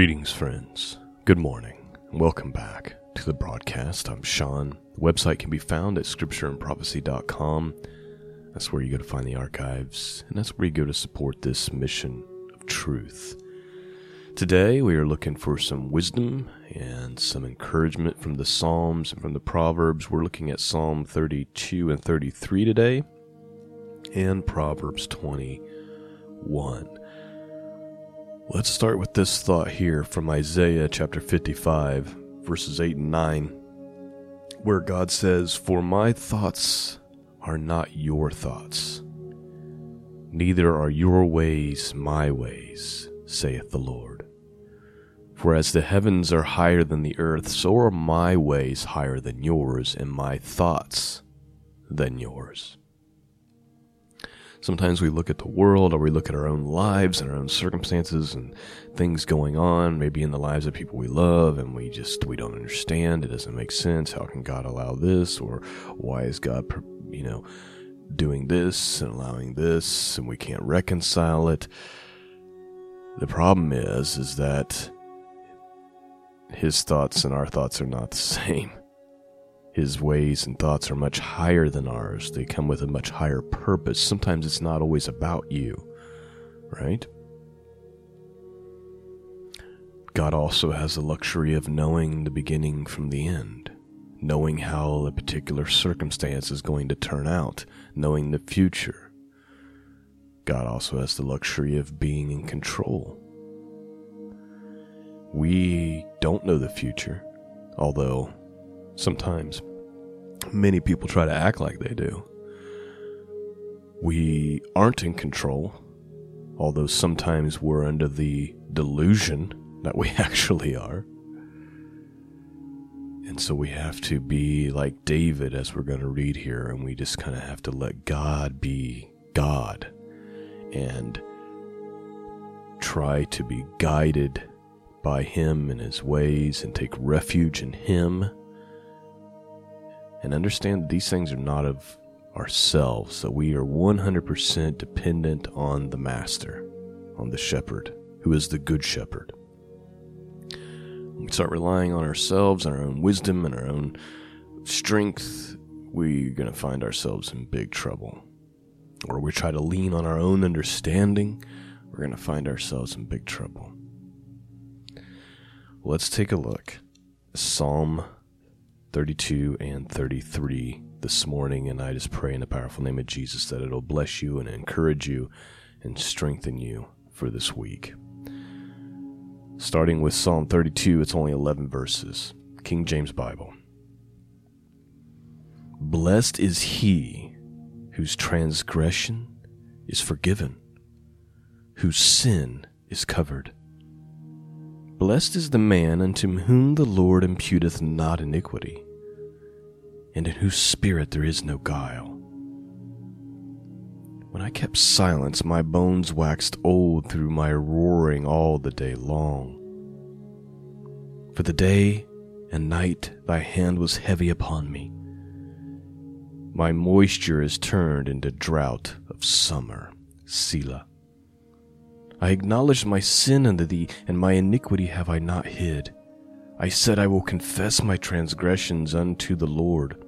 Greetings, friends. Good morning. Welcome back to the broadcast. I'm Sean. The website can be found at scriptureandprophecy.com. That's where you go to find the archives, and that's where you go to support this mission of truth. Today, we are looking for some wisdom and some encouragement from the Psalms and from the Proverbs. We're looking at Psalm 32 and 33 today, and Proverbs 21. Let's start with this thought here from Isaiah chapter 55, verses 8 and 9, where God says, For my thoughts are not your thoughts, neither are your ways my ways, saith the Lord. For as the heavens are higher than the earth, so are my ways higher than yours, and my thoughts than yours. Sometimes we look at the world or we look at our own lives and our own circumstances and things going on, maybe in the lives of people we love, and we just we don't understand. It doesn't make sense. How can God allow this? Or why is God, you know, doing this and allowing this, and we can't reconcile it? The problem is, is that His thoughts and our thoughts are not the same. His ways and thoughts are much higher than ours. They come with a much higher purpose. Sometimes it's not always about you, right? God also has the luxury of knowing the beginning from the end, knowing how a particular circumstance is going to turn out, knowing the future. God also has the luxury of being in control. We don't know the future, although sometimes. Many people try to act like they do. We aren't in control, although sometimes we're under the delusion that we actually are. And so we have to be like David, as we're going to read here, and we just kind of have to let God be God and try to be guided by Him and His ways and take refuge in Him and understand these things are not of ourselves, that we are 100% dependent on the Master, on the Shepherd, who is the Good Shepherd. We start relying on ourselves and our own wisdom and our own strength, we're going to find ourselves in big trouble. Or we try to lean on our own understanding, we're going to find ourselves in big trouble. Let's take a look. Psalm 32 and 33 this morning, and I just pray in the powerful name of Jesus that it'll bless you and encourage you and strengthen you for this week. Starting with Psalm 32, it's only 11 verses. King James Bible. Blessed is he whose transgression is forgiven, whose sin is covered. Blessed is the man unto whom the Lord imputeth not iniquity, and in whose spirit there is no guile. When I kept silence, my bones waxed old through my roaring all the day long. For the day and night thy hand was heavy upon me. My moisture is turned into drought of summer. Selah. I acknowledged my sin unto thee, and my iniquity have I not hid. I said, I will confess my transgressions unto the Lord,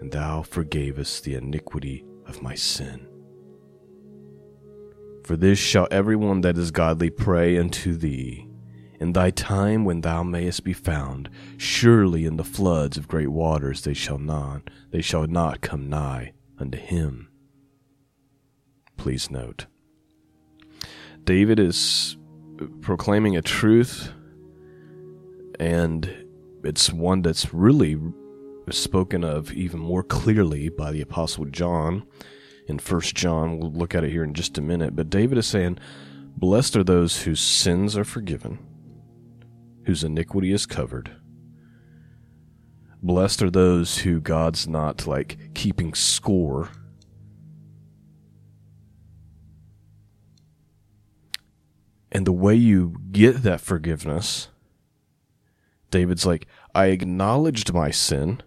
and thou forgavest the iniquity of my sin. For this shall every one that is godly pray unto thee. In thy time when thou mayest be found, surely in the floods of great waters they shall not, they shall not come nigh unto him. Please note, David is proclaiming a truth, and it's one that's really spoken of even more clearly by the Apostle John in First John. We'll look at it here in just a minute. But David is saying, Blessed are those whose sins are forgiven, whose iniquity is covered. Blessed are those who God's not like keeping score And the way you get that forgiveness, David's like, I acknowledged my sin,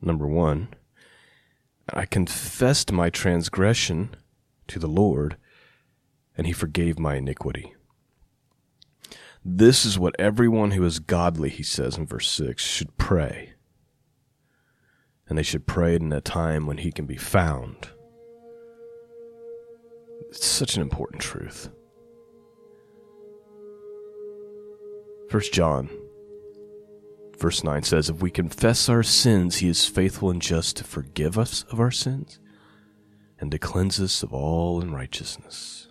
number one. I confessed my transgression to the Lord, and he forgave my iniquity. This is what everyone who is godly, he says in verse 6, should pray. And they should pray in a time when he can be found. It's such an important truth. First John verse 9 says, If we confess our sins, he is faithful and just to forgive us of our sins and to cleanse us of all unrighteousness.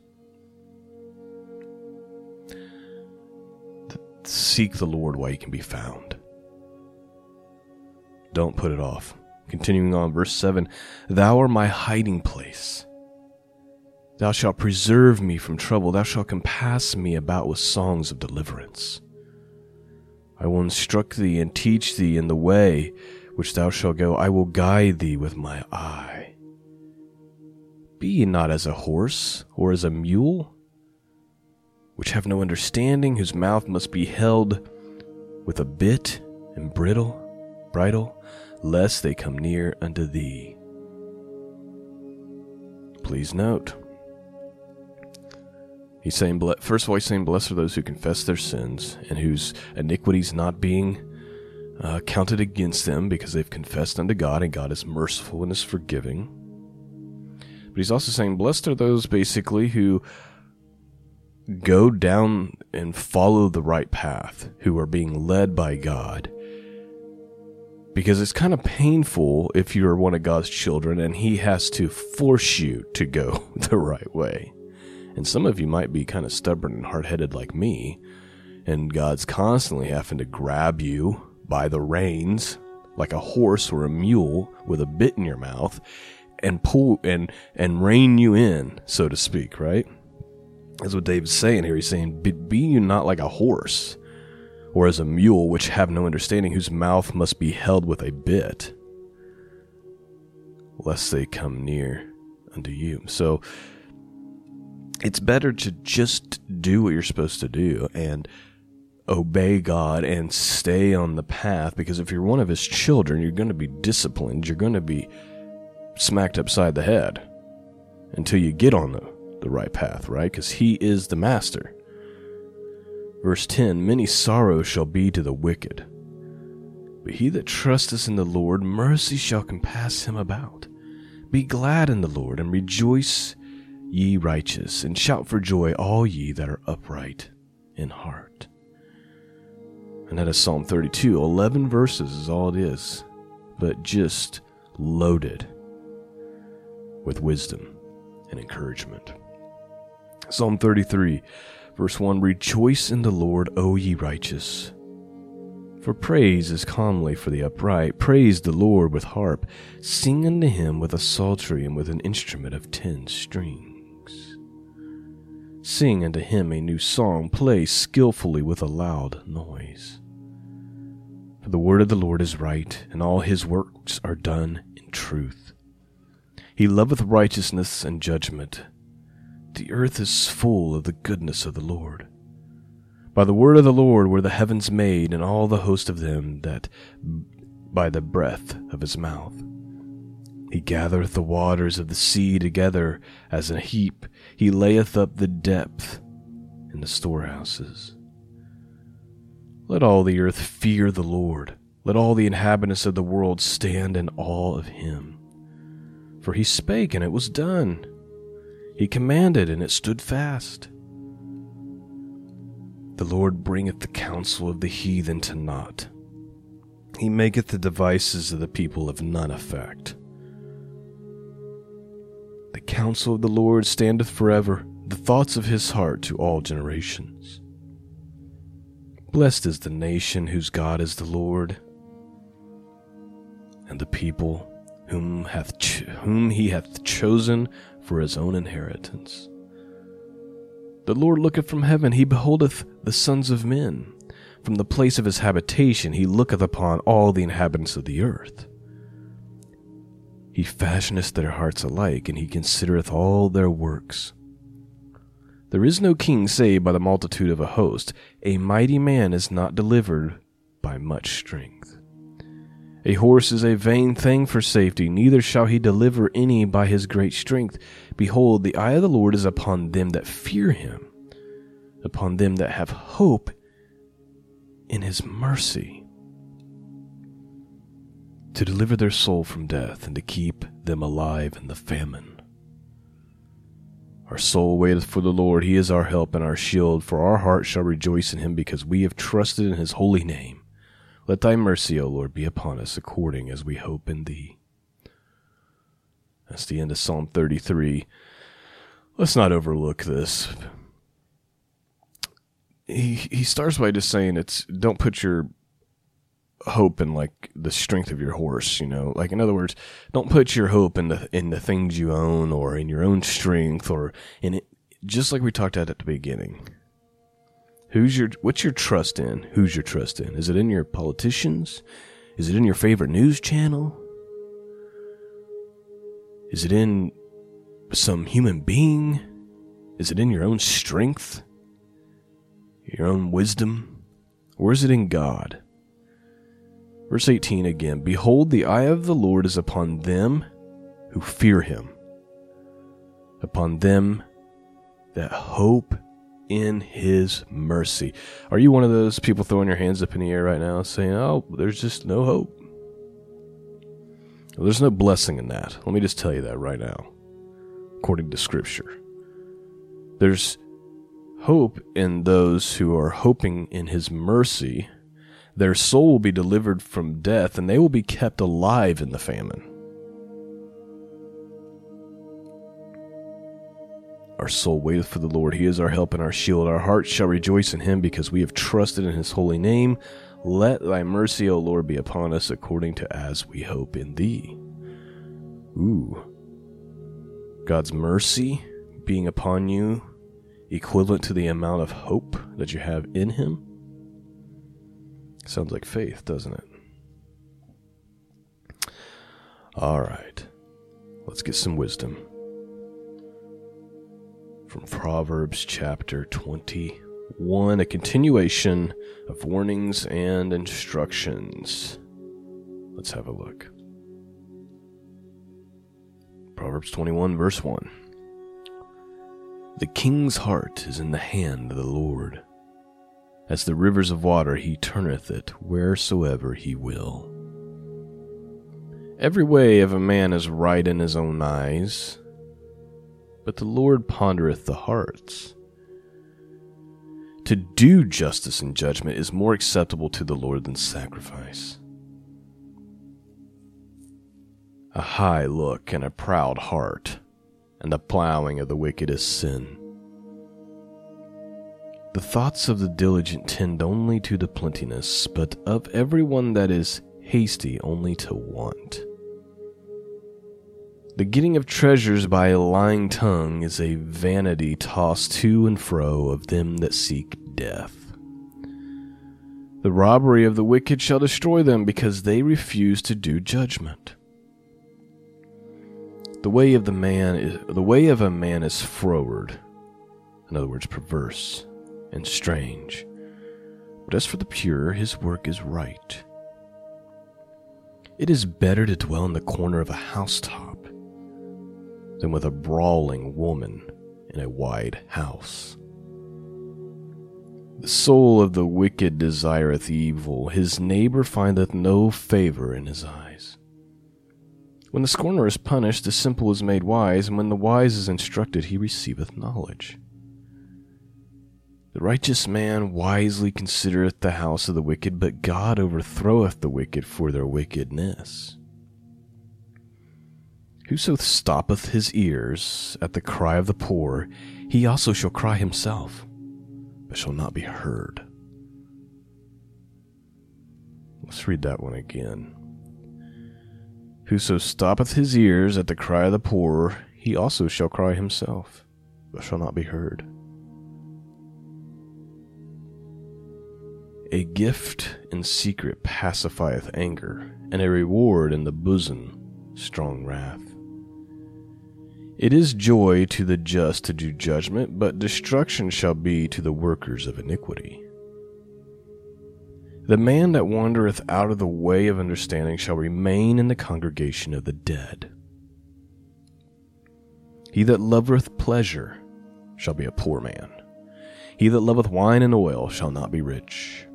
Seek the Lord while he can be found. Don't put it off. Continuing on, verse 7 Thou art my hiding place. Thou shalt preserve me from trouble. Thou shalt compass me about with songs of deliverance. I will instruct thee and teach thee in the way which thou shalt go. I will guide thee with my eye. Be not as a horse or as a mule, which have no understanding, whose mouth must be held with a bit and brittle, bridle, lest they come near unto thee. Please note, He's saying, first of all, he's saying, Blessed are those who confess their sins and whose iniquities not being uh, counted against them because they've confessed unto God and God is merciful and is forgiving. But he's also saying, Blessed are those basically who go down and follow the right path, who are being led by God. Because it's kind of painful if you're one of God's children and He has to force you to go the right way. And some of you might be kind of stubborn and hard headed like me, and God's constantly having to grab you by the reins like a horse or a mule with a bit in your mouth and pull and and rein you in, so to speak, right? That's what David's saying here. He's saying, Be, be you not like a horse, or as a mule which have no understanding, whose mouth must be held with a bit, lest they come near unto you. So it's better to just do what you're supposed to do and obey God and stay on the path because if you're one of his children, you're going to be disciplined. You're going to be smacked upside the head until you get on the, the right path, right? Because he is the master. Verse 10 Many sorrows shall be to the wicked, but he that trusteth in the Lord, mercy shall compass him about. Be glad in the Lord and rejoice ye righteous, and shout for joy, all ye that are upright in heart. And that is Psalm 32. 11 verses is all it is, but just loaded with wisdom and encouragement. Psalm 33, verse 1 Rejoice in the Lord, O ye righteous. For praise is comely for the upright. Praise the Lord with harp. Sing unto him with a psaltery and with an instrument of ten strings. Sing unto him a new song, play skillfully with a loud noise. For the word of the Lord is right, and all his works are done in truth. He loveth righteousness and judgment. The earth is full of the goodness of the Lord. By the word of the Lord were the heavens made, and all the host of them that by the breath of his mouth. He gathereth the waters of the sea together as a heap. He layeth up the depth in the storehouses. Let all the earth fear the Lord. Let all the inhabitants of the world stand in awe of him. For he spake, and it was done. He commanded, and it stood fast. The Lord bringeth the counsel of the heathen to naught. He maketh the devices of the people of none effect. The counsel of the Lord standeth forever, the thoughts of his heart to all generations. Blessed is the nation whose God is the Lord, and the people whom, hath whom he hath chosen for his own inheritance. The Lord looketh from heaven, he beholdeth the sons of men. From the place of his habitation, he looketh upon all the inhabitants of the earth. He fashioneth their hearts alike, and he considereth all their works. There is no king saved by the multitude of a host. A mighty man is not delivered by much strength. A horse is a vain thing for safety, neither shall he deliver any by his great strength. Behold, the eye of the Lord is upon them that fear him, upon them that have hope in his mercy to deliver their soul from death and to keep them alive in the famine. Our soul waiteth for the Lord. He is our help and our shield, for our heart shall rejoice in him because we have trusted in his holy name. Let thy mercy, O Lord, be upon us according as we hope in thee. That's the end of Psalm 33. Let's not overlook this. He he starts by just saying it's don't put your hope in like the strength of your horse, you know. Like in other words, don't put your hope in the in the things you own or in your own strength or in it just like we talked about at the beginning. Who's your what's your trust in? Who's your trust in? Is it in your politicians? Is it in your favorite news channel? Is it in some human being? Is it in your own strength? Your own wisdom? Or is it in God? Verse 18 again Behold, the eye of the Lord is upon them who fear him, upon them that hope in his mercy. Are you one of those people throwing your hands up in the air right now saying, Oh, there's just no hope? Well, there's no blessing in that. Let me just tell you that right now, according to Scripture. There's hope in those who are hoping in his mercy their soul will be delivered from death, and they will be kept alive in the famine. Our soul waiteth for the Lord. He is our help and our shield. Our heart shall rejoice in him because we have trusted in his holy name. Let thy mercy, O Lord, be upon us according to as we hope in thee. Ooh. God's mercy being upon you, equivalent to the amount of hope that you have in him. Sounds like faith, doesn't it? All right. Let's get some wisdom. From Proverbs chapter 21, a continuation of warnings and instructions. Let's have a look. Proverbs 21, verse 1. The king's heart is in the hand of the Lord as the rivers of water, he turneth it wheresoever he will. Every way of a man is right in his own eyes, but the Lord pondereth the hearts. To do justice and judgment is more acceptable to the Lord than sacrifice. A high look and a proud heart, and the plowing of the wicked is sin. The thoughts of the diligent tend only to the plenteousness, but of every one that is hasty only to want. The getting of treasures by a lying tongue is a vanity tossed to and fro of them that seek death. The robbery of the wicked shall destroy them because they refuse to do judgment. The way of the man is the way of a man is froward, in other words, perverse and strange. But as for the pure, his work is right. It is better to dwell in the corner of a housetop than with a brawling woman in a wide house. The soul of the wicked desireth evil, his neighbor findeth no favor in his eyes. When the scorner is punished, the simple is made wise, and when the wise is instructed, he receiveth knowledge. The righteous man wisely considereth the house of the wicked, but God overthroweth the wicked for their wickedness. Whoso stoppeth his ears at the cry of the poor, he also shall cry himself, but shall not be heard. Let's read that one again. Whoso stoppeth his ears at the cry of the poor, he also shall cry himself, but shall not be heard. A gift in secret pacifieth anger, and a reward in the bosom strong wrath. It is joy to the just to do judgment, but destruction shall be to the workers of iniquity. The man that wandereth out of the way of understanding shall remain in the congregation of the dead. He that loveth pleasure shall be a poor man. He that loveth wine and oil shall not be rich.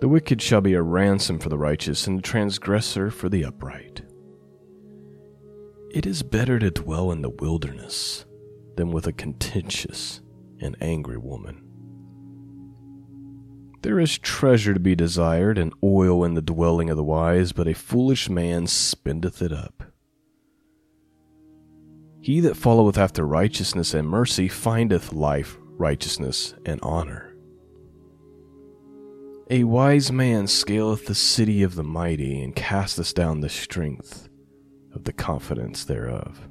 The wicked shall be a ransom for the righteous, and the transgressor for the upright. It is better to dwell in the wilderness than with a contentious and angry woman. There is treasure to be desired, and oil in the dwelling of the wise, but a foolish man spendeth it up. He that followeth after righteousness and mercy findeth life, righteousness, and honor. A wise man scaleth the city of the mighty, and casteth down the strength of the confidence thereof.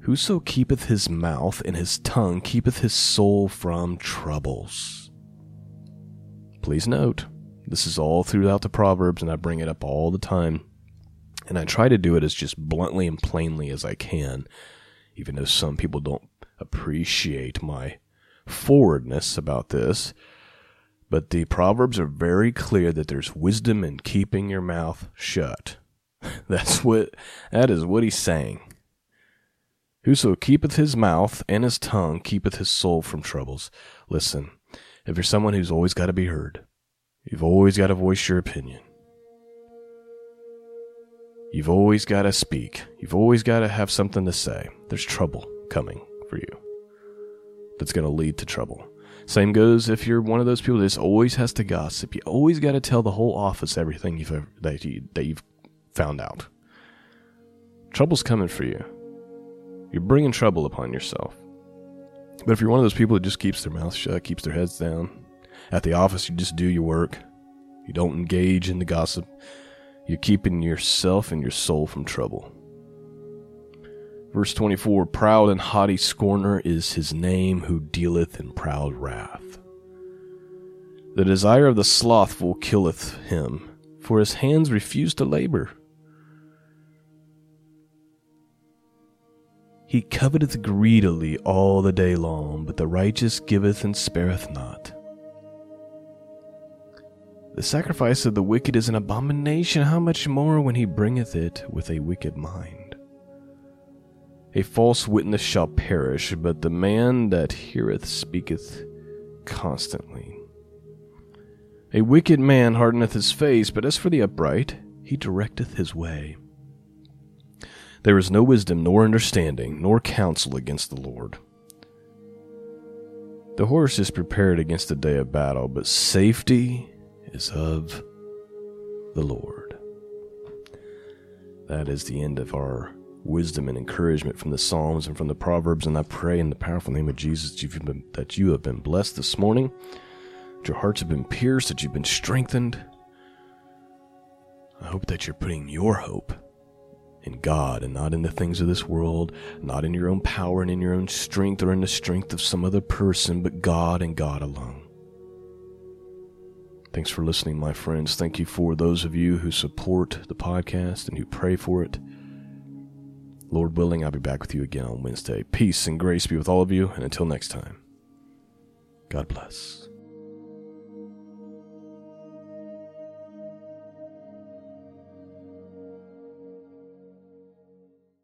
Whoso keepeth his mouth and his tongue keepeth his soul from troubles. Please note, this is all throughout the Proverbs, and I bring it up all the time. And I try to do it as just bluntly and plainly as I can, even though some people don't appreciate my forwardness about this. But the Proverbs are very clear that there's wisdom in keeping your mouth shut. That's what that is what he's saying. Whoso keepeth his mouth and his tongue keepeth his soul from troubles. Listen, if you're someone who's always got to be heard, you've always got to voice your opinion. You've always got to speak. You've always got to have something to say. There's trouble coming for you that's going to lead to trouble. Same goes if you're one of those people that just always has to gossip. You always got to tell the whole office everything you've ever, that you that you've found out. Trouble's coming for you. You're bringing trouble upon yourself. But if you're one of those people that just keeps their mouth shut, keeps their heads down, at the office you just do your work, you don't engage in the gossip, you're keeping yourself and your soul from trouble. Verse 24 Proud and haughty scorner is his name who dealeth in proud wrath. The desire of the slothful killeth him, for his hands refuse to labor. He coveteth greedily all the day long, but the righteous giveth and spareth not. The sacrifice of the wicked is an abomination, how much more when he bringeth it with a wicked mind? A false witness shall perish, but the man that heareth speaketh constantly. A wicked man hardeneth his face, but as for the upright, he directeth his way. There is no wisdom, nor understanding, nor counsel against the Lord. The horse is prepared against the day of battle, but safety is of the Lord. That is the end of our wisdom and encouragement from the Psalms and from the Proverbs. And I pray in the powerful name of Jesus been, that you have been blessed this morning, that your hearts have been pierced, that you've been strengthened. I hope that you're putting your hope in God and not in the things of this world, not in your own power and in your own strength or in the strength of some other person, but God and God alone. Thanks for listening, my friends. Thank you for those of you who support the podcast and who pray for it. Lord willing, I'll be back with you again on Wednesday. Peace and grace be with all of you, and until next time, God bless.